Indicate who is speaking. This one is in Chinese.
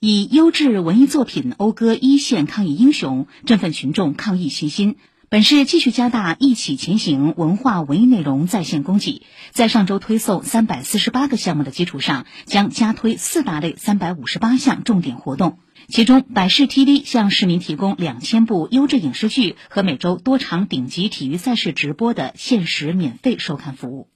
Speaker 1: 以优质文艺作品讴歌一线抗疫英雄，振奋群众抗疫信心。本市继续加大“一起前行”文化文艺内容在线供给，在上周推送三百四十八个项目的基础上，将加推四大类三百五十八项重点活动。其中，百视 TV 向市民提供两千部优质影视剧和每周多场顶级体育赛事直播的限时免费收看服务。